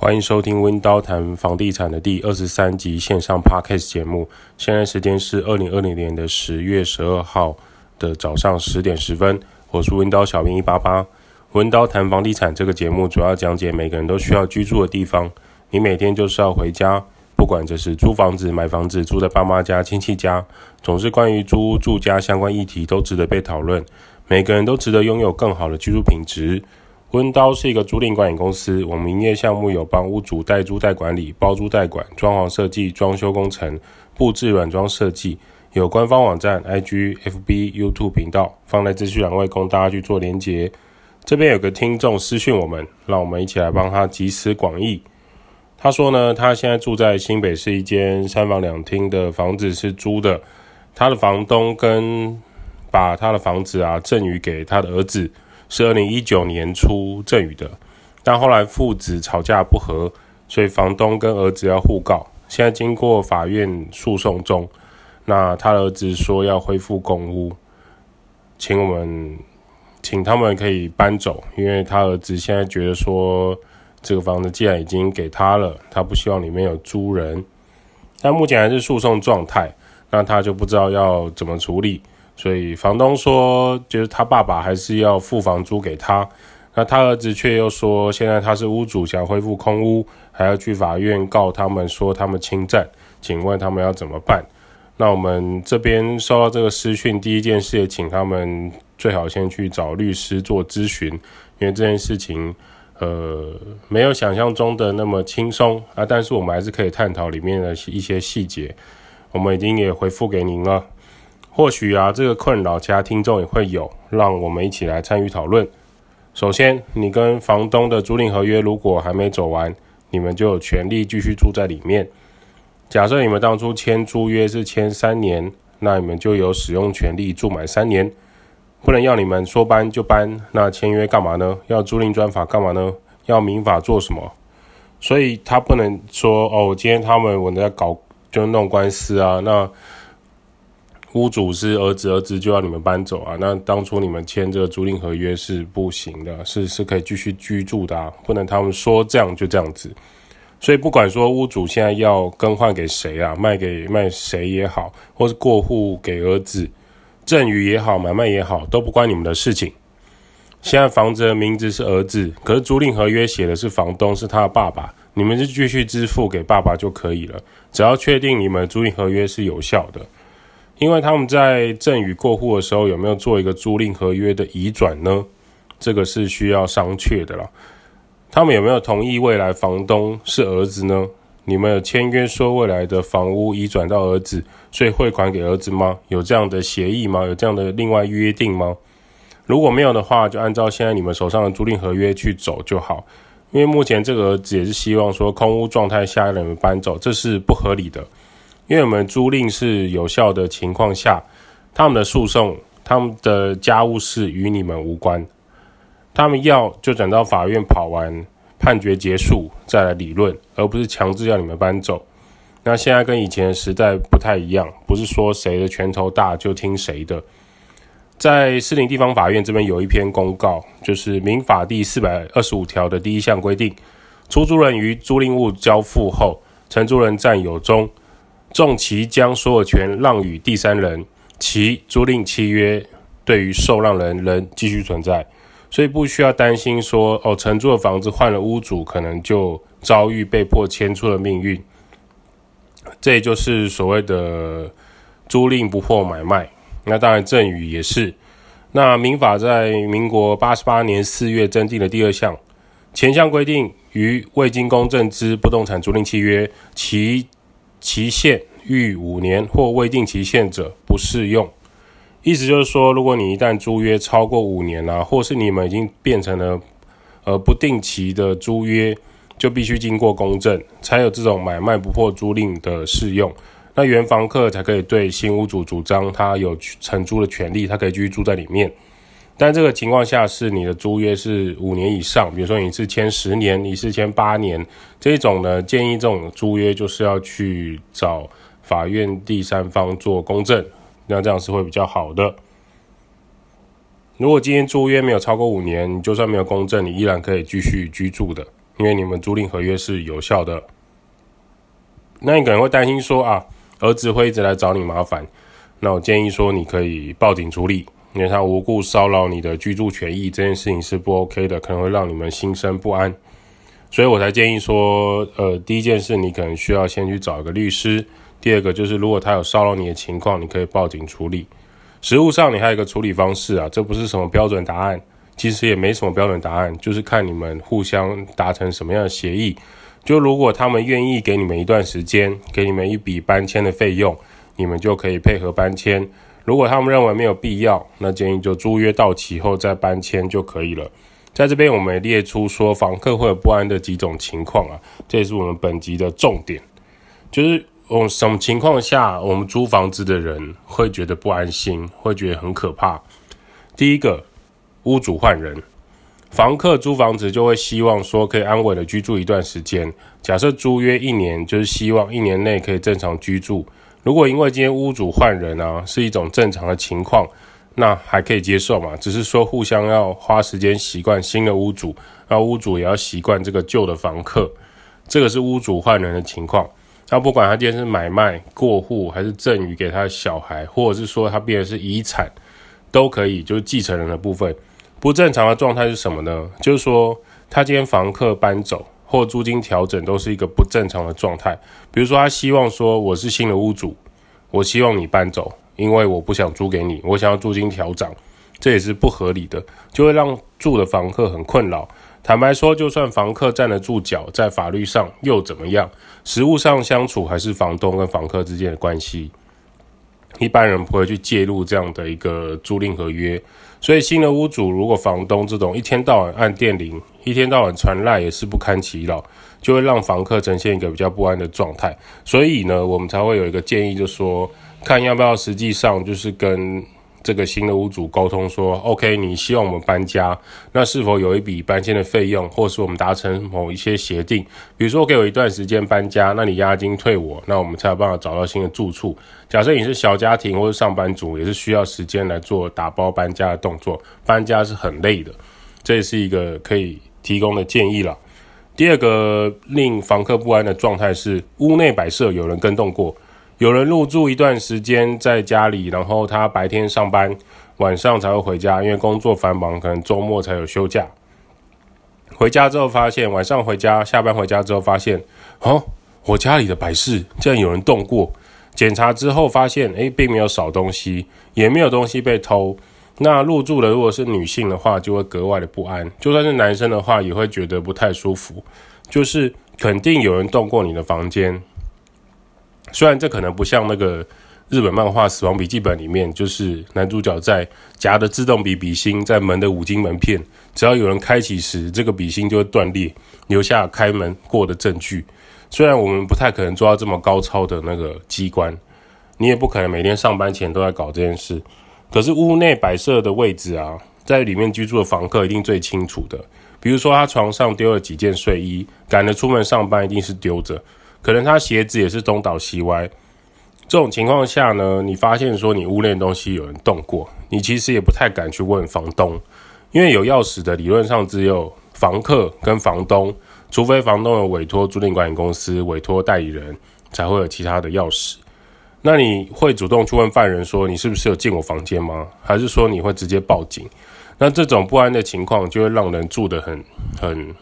欢迎收听温刀谈房地产的第二十三集线上 Podcast 节目。现在时间是二零二零年的十月十二号的早上十点十分。我是温刀小兵一八八。温刀谈房地产这个节目主要讲解每个人都需要居住的地方。你每天就是要回家，不管这是租房子、买房子、住在爸妈家、亲戚家，总是关于租住家相关议题都值得被讨论。每个人都值得拥有更好的居住品质。温刀是一个租赁管理公司，我们营业项目有帮屋主代租代管理、包租代管、装潢设计、装修工程、布置软装设计，有官方网站、IG、FB、YouTube 频道，放在资讯栏位供大家去做连结。这边有个听众私讯我们，让我们一起来帮他集思广益。他说呢，他现在住在新北市一间三房两厅的房子是租的，他的房东跟把他的房子啊赠与给他的儿子。是二零一九年初赠与的，但后来父子吵架不和，所以房东跟儿子要互告。现在经过法院诉讼中，那他儿子说要恢复公屋，请我们请他们可以搬走，因为他儿子现在觉得说这个房子既然已经给他了，他不希望里面有租人。但目前还是诉讼状态，那他就不知道要怎么处理。所以房东说，就是他爸爸还是要付房租给他，那他儿子却又说，现在他是屋主，想恢复空屋，还要去法院告他们说他们侵占，请问他们要怎么办？那我们这边收到这个私讯，第一件事也请他们最好先去找律师做咨询，因为这件事情，呃，没有想象中的那么轻松啊，但是我们还是可以探讨里面的一些细节，我们已经也回复给您了。或许啊，这个困扰其他听众也会有，让我们一起来参与讨论。首先，你跟房东的租赁合约如果还没走完，你们就有权利继续住在里面。假设你们当初签租约是签三年，那你们就有使用权利住满三年，不能要你们说搬就搬。那签约干嘛呢？要租赁专法干嘛呢？要民法做什么？所以他不能说哦，今天他们我在搞就弄官司啊，那。屋主是儿子，儿子就要你们搬走啊？那当初你们签这个租赁合约是不行的，是是可以继续居住的啊，不能他们说这样就这样子。所以不管说屋主现在要更换给谁啊，卖给卖谁也好，或是过户给儿子，赠与也好，买卖也好，都不关你们的事情。现在房子的名字是儿子，可是租赁合约写的是房东，是他的爸爸，你们就继续支付给爸爸就可以了，只要确定你们租赁合约是有效的。因为他们在赠与过户的时候有没有做一个租赁合约的移转呢？这个是需要商榷的啦。他们有没有同意未来房东是儿子呢？你们有签约说未来的房屋移转到儿子，所以汇款给儿子吗？有这样的协议吗？有这样的另外约定吗？如果没有的话，就按照现在你们手上的租赁合约去走就好。因为目前这个儿子也是希望说空屋状态下让你们搬走，这是不合理的。因为我们租赁是有效的情况下，他们的诉讼、他们的家务事与你们无关。他们要就等到法院跑完判决结束再来理论，而不是强制要你们搬走。那现在跟以前时代不太一样，不是说谁的拳头大就听谁的。在士林地方法院这边有一篇公告，就是民法第四百二十五条的第一项规定：出租人于租赁物交付后，承租人占有中。纵其将所有权让与第三人，其租赁契约对于受让人仍继续存在，所以不需要担心说哦，承租的房子换了屋主，可能就遭遇被迫迁出的命运。这也就是所谓的租赁不破买卖。那当然赠与也是。那民法在民国八十八年四月增订的第二项，前项规定于未经公证之不动产租赁契约，其期限逾五年或未定期限者不适用。意思就是说，如果你一旦租约超过五年啊，或是你们已经变成了呃不定期的租约，就必须经过公证，才有这种买卖不破租赁的适用。那原房客才可以对新屋主主张他有承租的权利，他可以继续住在里面。但这个情况下是你的租约是五年以上，比如说你是签十年，你是签八年，这种呢，建议这种租约就是要去找法院第三方做公证，那这样是会比较好的。如果今天租约没有超过五年，就算没有公证，你依然可以继续居住的。因为你们租赁合约是有效的。那你可能会担心说啊，儿子会一直来找你麻烦。那我建议说，你可以报警处理，因为他无故骚扰你的居住权益，这件事情是不 OK 的，可能会让你们心生不安。所以我才建议说，呃，第一件事你可能需要先去找一个律师。第二个就是，如果他有骚扰你的情况，你可以报警处理。实务上，你还有一个处理方式啊，这不是什么标准答案，其实也没什么标准答案，就是看你们互相达成什么样的协议。就如果他们愿意给你们一段时间，给你们一笔搬迁的费用。你们就可以配合搬迁。如果他们认为没有必要，那建议就租约到期后再搬迁就可以了。在这边，我们列出说房客会有不安的几种情况啊，这也是我们本集的重点，就是我什么情况下我们租房子的人会觉得不安心，会觉得很可怕。第一个，屋主换人，房客租房子就会希望说可以安稳的居住一段时间。假设租约一年，就是希望一年内可以正常居住。如果因为今天屋主换人啊，是一种正常的情况，那还可以接受嘛？只是说互相要花时间习惯新的屋主，然后屋主也要习惯这个旧的房客，这个是屋主换人的情况。那不管他今天是买卖过户，还是赠与给他的小孩，或者是说他变的是遗产，都可以，就是继承人的部分。不正常的状态是什么呢？就是说他今天房客搬走。或租金调整都是一个不正常的状态。比如说，他希望说我是新的屋主，我希望你搬走，因为我不想租给你，我想要租金调涨，这也是不合理的，就会让住的房客很困扰。坦白说，就算房客站得住脚，在法律上又怎么样？实务上相处还是房东跟房客之间的关系。一般人不会去介入这样的一个租赁合约，所以新的屋主如果房东这种一天到晚按电铃、一天到晚传赖也是不堪其扰，就会让房客呈现一个比较不安的状态。所以呢，我们才会有一个建议，就说看要不要实际上就是跟。这个新的屋主沟通说：“OK，你希望我们搬家，那是否有一笔搬迁的费用，或是我们达成某一些协定？比如说给我一段时间搬家，那你押金退我，那我们才有办法找到新的住处。假设你是小家庭或是上班族，也是需要时间来做打包搬家的动作，搬家是很累的，这是一个可以提供的建议了。第二个令房客不安的状态是屋内摆设有人跟动过。”有人入住一段时间在家里，然后他白天上班，晚上才会回家，因为工作繁忙，可能周末才有休假。回家之后发现，晚上回家，下班回家之后发现，哦，我家里的摆饰竟然有人动过。检查之后发现，诶，并没有少东西，也没有东西被偷。那入住的如果是女性的话，就会格外的不安；就算是男生的话，也会觉得不太舒服。就是肯定有人动过你的房间。虽然这可能不像那个日本漫画《死亡笔记本》里面，就是男主角在夹的自动笔笔芯在门的五金门片，只要有人开启时，这个笔芯就会断裂，留下开门过的证据。虽然我们不太可能做到这么高超的那个机关，你也不可能每天上班前都在搞这件事。可是屋内摆设的位置啊，在里面居住的房客一定最清楚的。比如说他床上丢了几件睡衣，赶着出门上班一定是丢着。可能他鞋子也是东倒西歪，这种情况下呢，你发现说你屋内东西有人动过，你其实也不太敢去问房东，因为有钥匙的理论上只有房客跟房东，除非房东有委托租赁管理公司、委托代理人，才会有其他的钥匙。那你会主动去问犯人说，你是不是有进我房间吗？还是说你会直接报警？那这种不安的情况就会让人住得很很。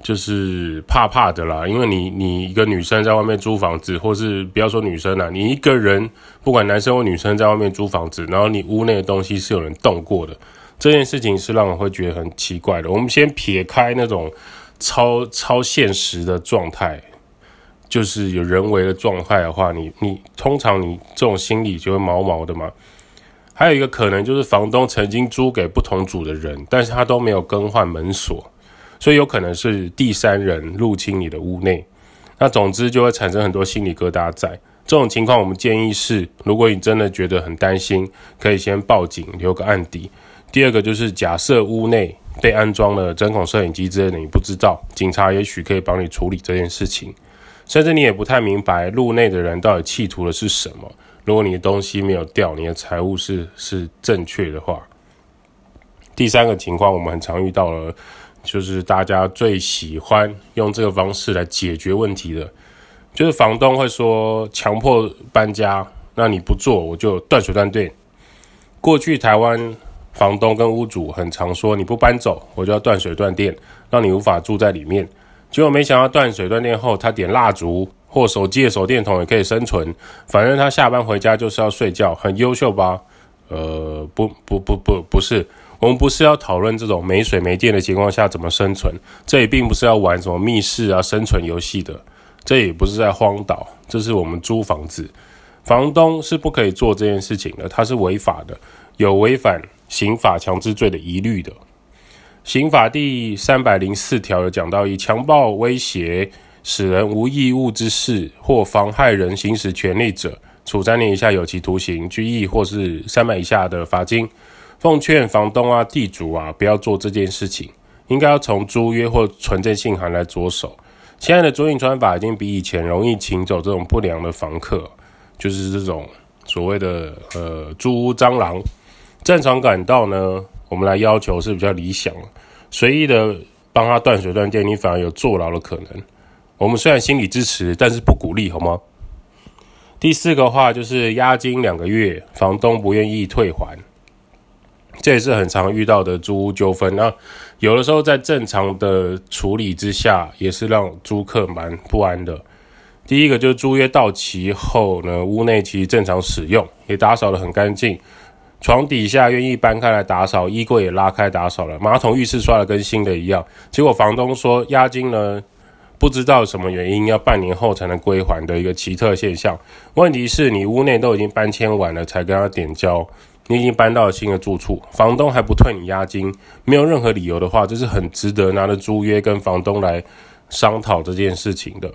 就是怕怕的啦，因为你你一个女生在外面租房子，或是不要说女生啦，你一个人不管男生或女生在外面租房子，然后你屋内的东西是有人动过的，这件事情是让人会觉得很奇怪的。我们先撇开那种超超现实的状态，就是有人为的状态的话，你你通常你这种心理就会毛毛的嘛。还有一个可能就是房东曾经租给不同组的人，但是他都没有更换门锁。所以有可能是第三人入侵你的屋内，那总之就会产生很多心理疙瘩在。这种情况，我们建议是，如果你真的觉得很担心，可以先报警留个案底。第二个就是假设屋内被安装了针孔摄影机之类的，你不知道，警察也许可以帮你处理这件事情。甚至你也不太明白入内的人到底企图的是什么。如果你的东西没有掉，你的财物是是正确的话。第三个情况，我们很常遇到了。就是大家最喜欢用这个方式来解决问题的，就是房东会说强迫搬家，那你不做我就断水断电。过去台湾房东跟屋主很常说，你不搬走我就要断水断电，让你无法住在里面。结果没想到断水断电后，他点蜡烛或手机的手电筒也可以生存，反正他下班回家就是要睡觉，很优秀吧？呃，不不不不不是。我们不是要讨论这种没水没电的情况下怎么生存，这也并不是要玩什么密室啊生存游戏的，这也不是在荒岛，这是我们租房子，房东是不可以做这件事情的，他是违法的，有违反刑法强制罪的疑虑的。刑法第三百零四条有讲到，以强暴、威胁、使人无义务之事或妨害人行使权利者，处三年以下有期徒刑、拘役或是三百以下的罚金。奉劝房东啊、地主啊，不要做这件事情，应该要从租约或存证信函来着手。现在的租赁专法已经比以前容易请走这种不良的房客，就是这种所谓的呃租屋蟑螂。正常管道呢，我们来要求是比较理想，随意的帮他断水断电，你反而有坐牢的可能。我们虽然心理支持，但是不鼓励，好吗？第四个话就是押金两个月，房东不愿意退还。这也是很常遇到的租屋纠纷。那有的时候在正常的处理之下，也是让租客蛮不安的。第一个就是租约到期后呢，屋内其实正常使用，也打扫得很干净，床底下愿意搬开来打扫，衣柜也拉开打扫了，马桶、浴室刷得跟新的一样。结果房东说押金呢，不知道什么原因要半年后才能归还的一个奇特现象。问题是你屋内都已经搬迁完了，才跟他点交。你已经搬到了新的住处，房东还不退你押金，没有任何理由的话，这是很值得拿着租约跟房东来商讨这件事情的。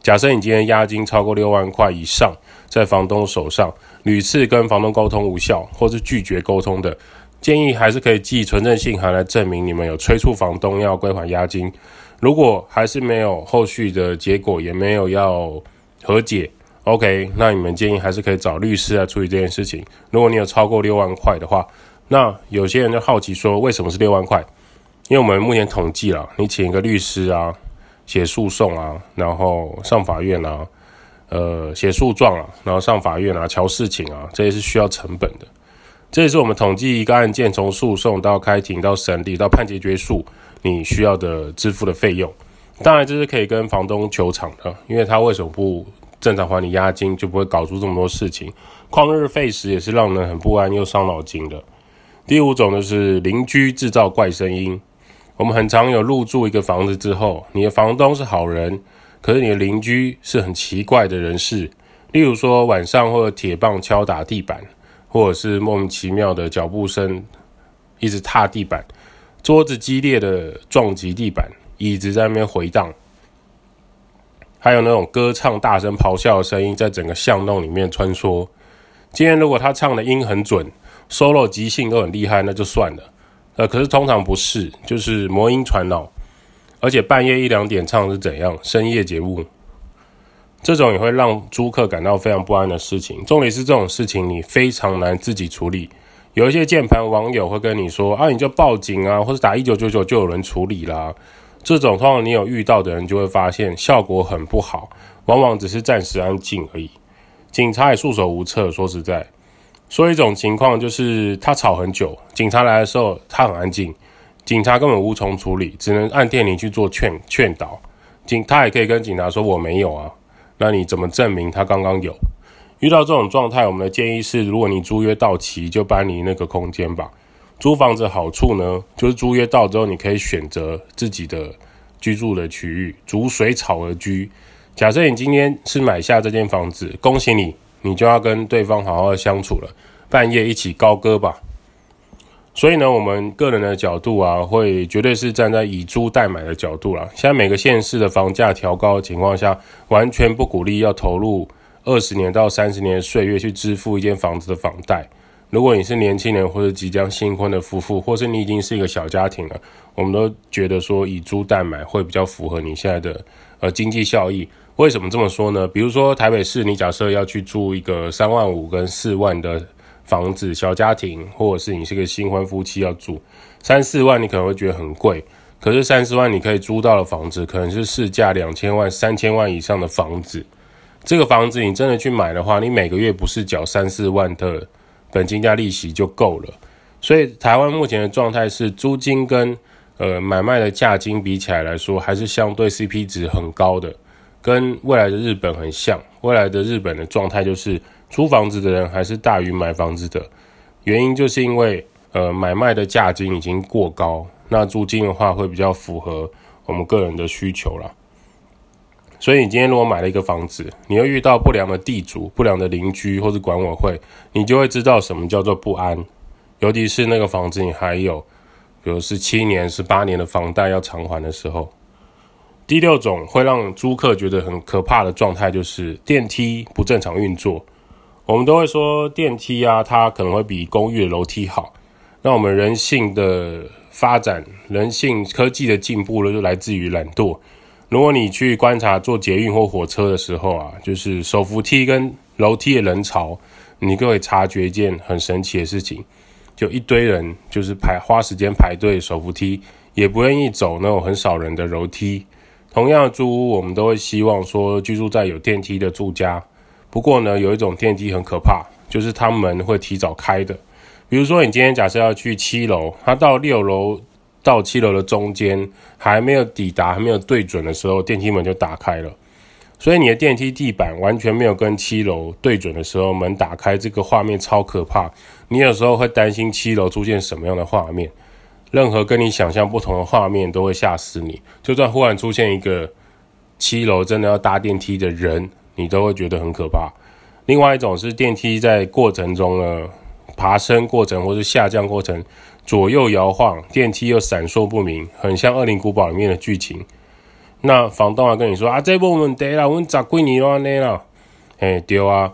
假设你今天押金超过六万块以上，在房东手上，屡次跟房东沟通无效，或是拒绝沟通的，建议还是可以寄存证信函来证明你们有催促房东要归还押金。如果还是没有后续的结果，也没有要和解。OK，那你们建议还是可以找律师来处理这件事情。如果你有超过六万块的话，那有些人就好奇说，为什么是六万块？因为我们目前统计了，你请一个律师啊，写诉讼啊，然后上法院啊，呃，写诉状啊，然后上法院啊，乔事情啊，这也是需要成本的。这也是我们统计一个案件从诉讼到开庭到审理到判决结束，你需要的支付的费用。当然，这是可以跟房东求偿的，因为他为什么不？正常还你押金，就不会搞出这么多事情。旷日费时也是让人很不安又伤脑筋的。第五种就是邻居制造怪声音。我们很常有入住一个房子之后，你的房东是好人，可是你的邻居是很奇怪的人士。例如说晚上会有铁棒敲打地板，或者是莫名其妙的脚步声一直踏地板，桌子激烈的撞击地板，椅子在那边回荡。还有那种歌唱、大声咆哮的声音，在整个巷弄里面穿梭。今天如果他唱的音很准，solo 即兴都很厉害，那就算了。呃，可是通常不是，就是魔音传脑，而且半夜一两点唱是怎样？深夜节目，这种也会让租客感到非常不安的事情。重点是这种事情你非常难自己处理。有一些键盘网友会跟你说：“啊，你就报警啊，或者打一九九九就有人处理啦。”这种通常你有遇到的人就会发现效果很不好，往往只是暂时安静而已。警察也束手无策。说实在，说一种情况就是他吵很久，警察来的时候他很安静，警察根本无从处理，只能按电铃去做劝劝导。警他也可以跟警察说我没有啊，那你怎么证明他刚刚有？遇到这种状态，我们的建议是，如果你租约到期，就搬离那个空间吧。租房子好处呢，就是租约到之后，你可以选择自己的居住的区域，逐水草而居。假设你今天是买下这间房子，恭喜你，你就要跟对方好好的相处了，半夜一起高歌吧。所以呢，我们个人的角度啊，会绝对是站在以租代买的角度啦。现在每个县市的房价调高的情况下，完全不鼓励要投入二十年到三十年的岁月去支付一间房子的房贷。如果你是年轻人或者即将新婚的夫妇，或是你已经是一个小家庭了，我们都觉得说以租代买会比较符合你现在的呃经济效益。为什么这么说呢？比如说台北市，你假设要去租一个三万五跟四万的房子，小家庭，或者是你是个新婚夫妻要住，三四万你可能会觉得很贵，可是三四万你可以租到的房子，可能是市价两千万、三千万以上的房子。这个房子你真的去买的话，你每个月不是缴三四万的本金加利息就够了。所以台湾目前的状态是，租金跟呃买卖的价金比起来来说，还是相对 CP 值很高的，跟未来的日本很像。未来的日本的状态就是，租房子的人还是大于买房子的，原因就是因为呃买卖的价金已经过高，那租金的话会比较符合我们个人的需求啦。所以你今天如果买了一个房子，你会遇到不良的地主、不良的邻居或是管委会，你就会知道什么叫做不安。尤其是那个房子你还有，比如是七年、是八年的房贷要偿还的时候。第六种会让租客觉得很可怕的状态，就是电梯不正常运作。我们都会说电梯啊，它可能会比公寓的楼梯好。那我们人性的发展、人性科技的进步呢，就来自于懒惰。如果你去观察坐捷运或火车的时候啊，就是手扶梯跟楼梯的人潮，你就会察觉一件很神奇的事情，就一堆人就是排花时间排队手扶梯，也不愿意走那种很少人的楼梯。同样的租屋，我们都会希望说居住在有电梯的住家。不过呢，有一种电梯很可怕，就是它门会提早开的。比如说，你今天假设要去七楼，它到六楼。到七楼的中间还没有抵达，还没有对准的时候，电梯门就打开了。所以你的电梯地板完全没有跟七楼对准的时候，门打开，这个画面超可怕。你有时候会担心七楼出现什么样的画面，任何跟你想象不同的画面都会吓死你。就算忽然出现一个七楼真的要搭电梯的人，你都会觉得很可怕。另外一种是电梯在过程中呢，爬升过程或是下降过程。左右摇晃，电梯又闪烁不明，很像《恶灵古堡》里面的剧情。那房东还跟你说啊，这没问题啦，我们砸贵你了那了。哎，丢啊，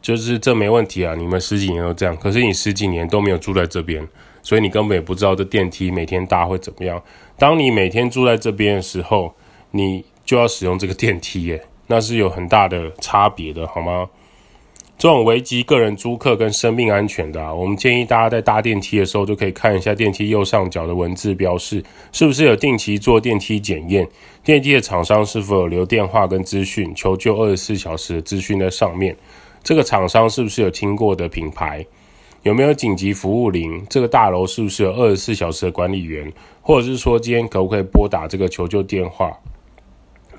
就是这没问题啊，你们十几年都这样，可是你十几年都没有住在这边，所以你根本也不知道这电梯每天搭会怎么样。当你每天住在这边的时候，你就要使用这个电梯耶，那是有很大的差别的，好吗？这种危及个人租客跟生命安全的啊，我们建议大家在搭电梯的时候，就可以看一下电梯右上角的文字标示，是不是有定期做电梯检验，电梯的厂商是否有留电话跟资讯，求救二十四小时的资讯在上面，这个厂商是不是有听过的品牌，有没有紧急服务铃，这个大楼是不是有二十四小时的管理员，或者是说今天可不可以拨打这个求救电话？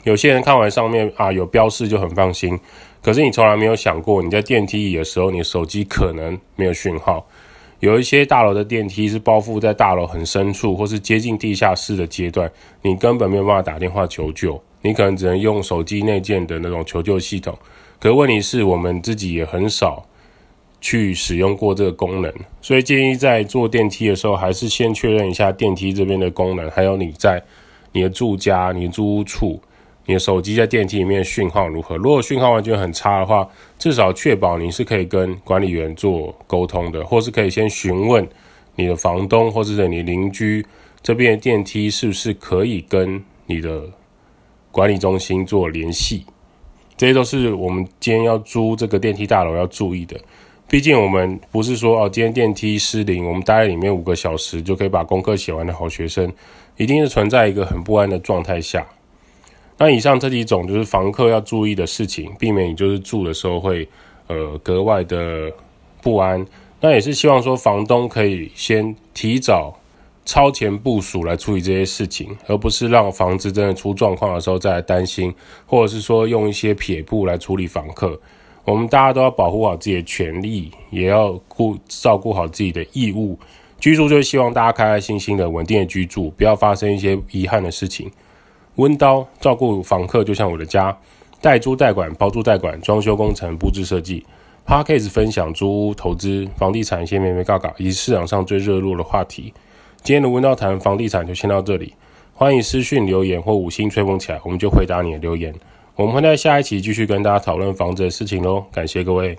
有些人看完上面啊有标示就很放心。可是你从来没有想过，你在电梯里的时候，你手机可能没有讯号。有一些大楼的电梯是包覆在大楼很深处，或是接近地下室的阶段，你根本没有办法打电话求救，你可能只能用手机内建的那种求救系统。可问题是我们自己也很少去使用过这个功能，所以建议在坐电梯的时候，还是先确认一下电梯这边的功能，还有你在你的住家、你的住屋处。你的手机在电梯里面讯号如何？如果讯号完全很差的话，至少确保你是可以跟管理员做沟通的，或是可以先询问你的房东或者是你邻居这边的电梯是不是可以跟你的管理中心做联系。这些都是我们今天要租这个电梯大楼要注意的。毕竟我们不是说哦，今天电梯失灵，我们待在里面五个小时就可以把功课写完的好学生，一定是存在一个很不安的状态下。那以上这几种就是房客要注意的事情，避免你就是住的时候会呃格外的不安。那也是希望说房东可以先提早超前部署来处理这些事情，而不是让房子真的出状况的时候再来担心，或者是说用一些撇步来处理房客。我们大家都要保护好自己的权利，也要顾照顾好自己的义务。居住就是希望大家开开心心的稳定的居住，不要发生一些遗憾的事情。温刀照顾房客就像我的家，代租代管、包租代管、装修工程、布置设计。Podcast 分享租屋投资、房地产一些眉眉角角，以及市场上最热络的话题。今天的温刀谈房地产就先到这里，欢迎私讯留言或五星吹捧起来，我们就回答你的留言。我们会在下一期继续跟大家讨论房子的事情喽，感谢各位。